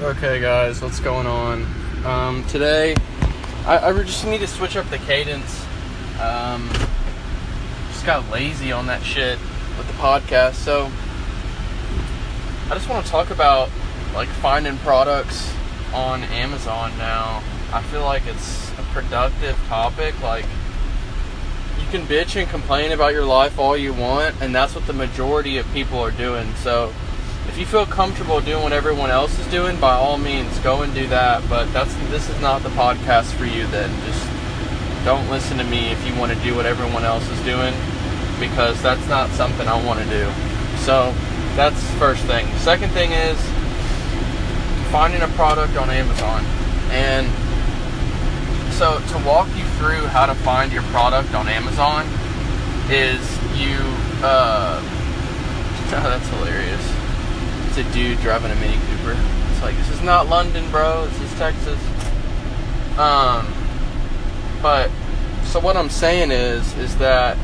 Okay, guys, what's going on? Um, today, I, I just need to switch up the cadence. Um, just got lazy on that shit with the podcast, so I just want to talk about like finding products on Amazon now. I feel like it's a productive topic. Like, you can bitch and complain about your life all you want, and that's what the majority of people are doing. So, if you feel comfortable doing what everyone else is doing, by all means, go and do that. But that's this is not the podcast for you. Then just don't listen to me if you want to do what everyone else is doing, because that's not something I want to do. So that's first thing. Second thing is finding a product on Amazon, and so to walk you through how to find your product on Amazon is you. Uh, that's hilarious it's a dude driving a Mini Cooper. It's like this is not London, bro. This is Texas. Um, but so what I'm saying is, is that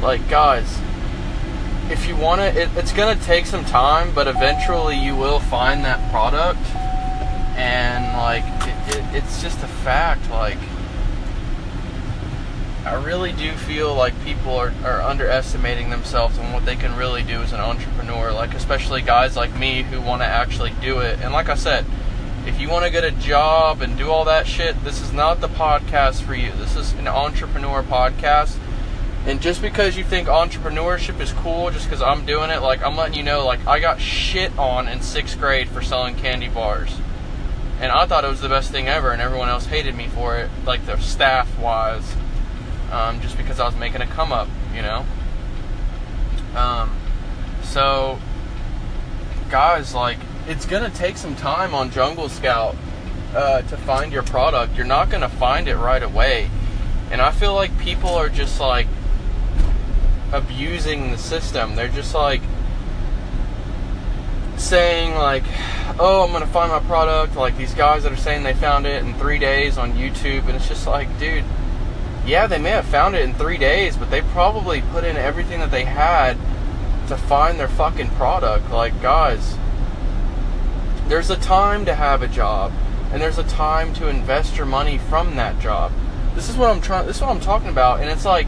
like guys, if you want it, it's gonna take some time, but eventually you will find that product, and like it, it, it's just a fact. Like I really do feel like people are, are underestimating themselves and what they can really do as an entrepreneur. Like, especially guys like me who want to actually do it. And like I said, if you want to get a job and do all that shit, this is not the podcast for you. This is an entrepreneur podcast. And just because you think entrepreneurship is cool, just because I'm doing it, like, I'm letting you know, like, I got shit on in sixth grade for selling candy bars. And I thought it was the best thing ever, and everyone else hated me for it, like, the staff wise um, just because I was making a come up, you know. Um, so, guys, like, it's gonna take some time on Jungle Scout uh, to find your product. You're not gonna find it right away, and I feel like people are just like abusing the system. They're just like saying like oh i'm gonna find my product like these guys that are saying they found it in three days on youtube and it's just like dude yeah, they may have found it in three days, but they probably put in everything that they had to find their fucking product. Like, guys, there's a time to have a job, and there's a time to invest your money from that job. This is what I'm trying. This is what I'm talking about, and it's like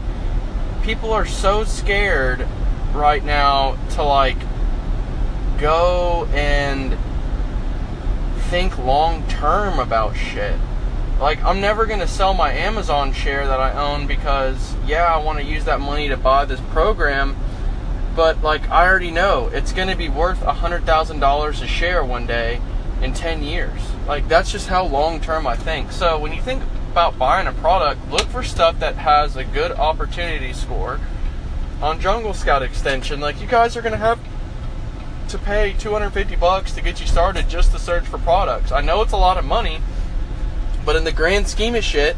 people are so scared right now to like go and think long term about shit. Like, I'm never going to sell my Amazon share that I own because, yeah, I want to use that money to buy this program. But, like, I already know it's going to be worth a $100,000 a share one day in 10 years. Like, that's just how long term I think. So, when you think about buying a product, look for stuff that has a good opportunity score. On Jungle Scout extension, like, you guys are going to have to pay 250 bucks to get you started just to search for products. I know it's a lot of money but in the grand scheme of shit,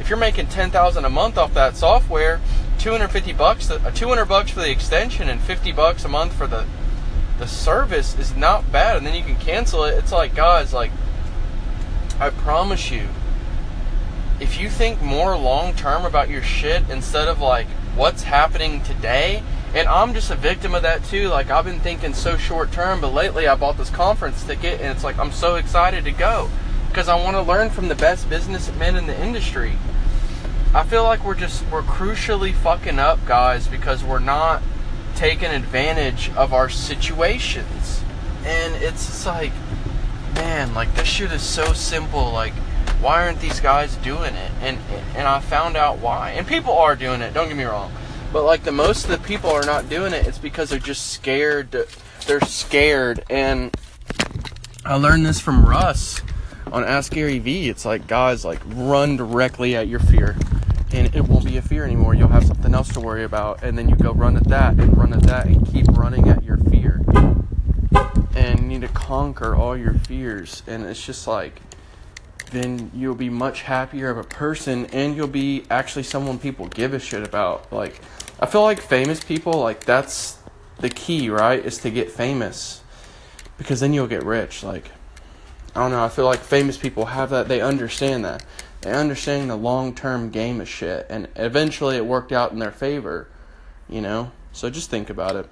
if you're making ten thousand a month off that software, two hundred fifty bucks, uh, two hundred bucks for the extension, and fifty bucks a month for the the service is not bad. And then you can cancel it. It's like guys, like I promise you, if you think more long term about your shit instead of like what's happening today, and I'm just a victim of that too. Like I've been thinking so short term, but lately I bought this conference ticket, and it's like I'm so excited to go because I want to learn from the best businessmen in the industry. I feel like we're just we're crucially fucking up, guys, because we're not taking advantage of our situations. And it's just like, man, like this shit is so simple. Like, why aren't these guys doing it? And and I found out why. And people are doing it. Don't get me wrong. But like the most of the people are not doing it. It's because they're just scared. They're scared. And I learned this from Russ on Ask Gary V, it's like guys like run directly at your fear, and it won't be a fear anymore. You'll have something else to worry about, and then you go run at that and run at that and keep running at your fear. And you need to conquer all your fears, and it's just like then you'll be much happier of a person, and you'll be actually someone people give a shit about. Like I feel like famous people, like that's the key, right? Is to get famous because then you'll get rich. Like I don't know. I feel like famous people have that. They understand that. They understand the long term game of shit. And eventually it worked out in their favor, you know? So just think about it.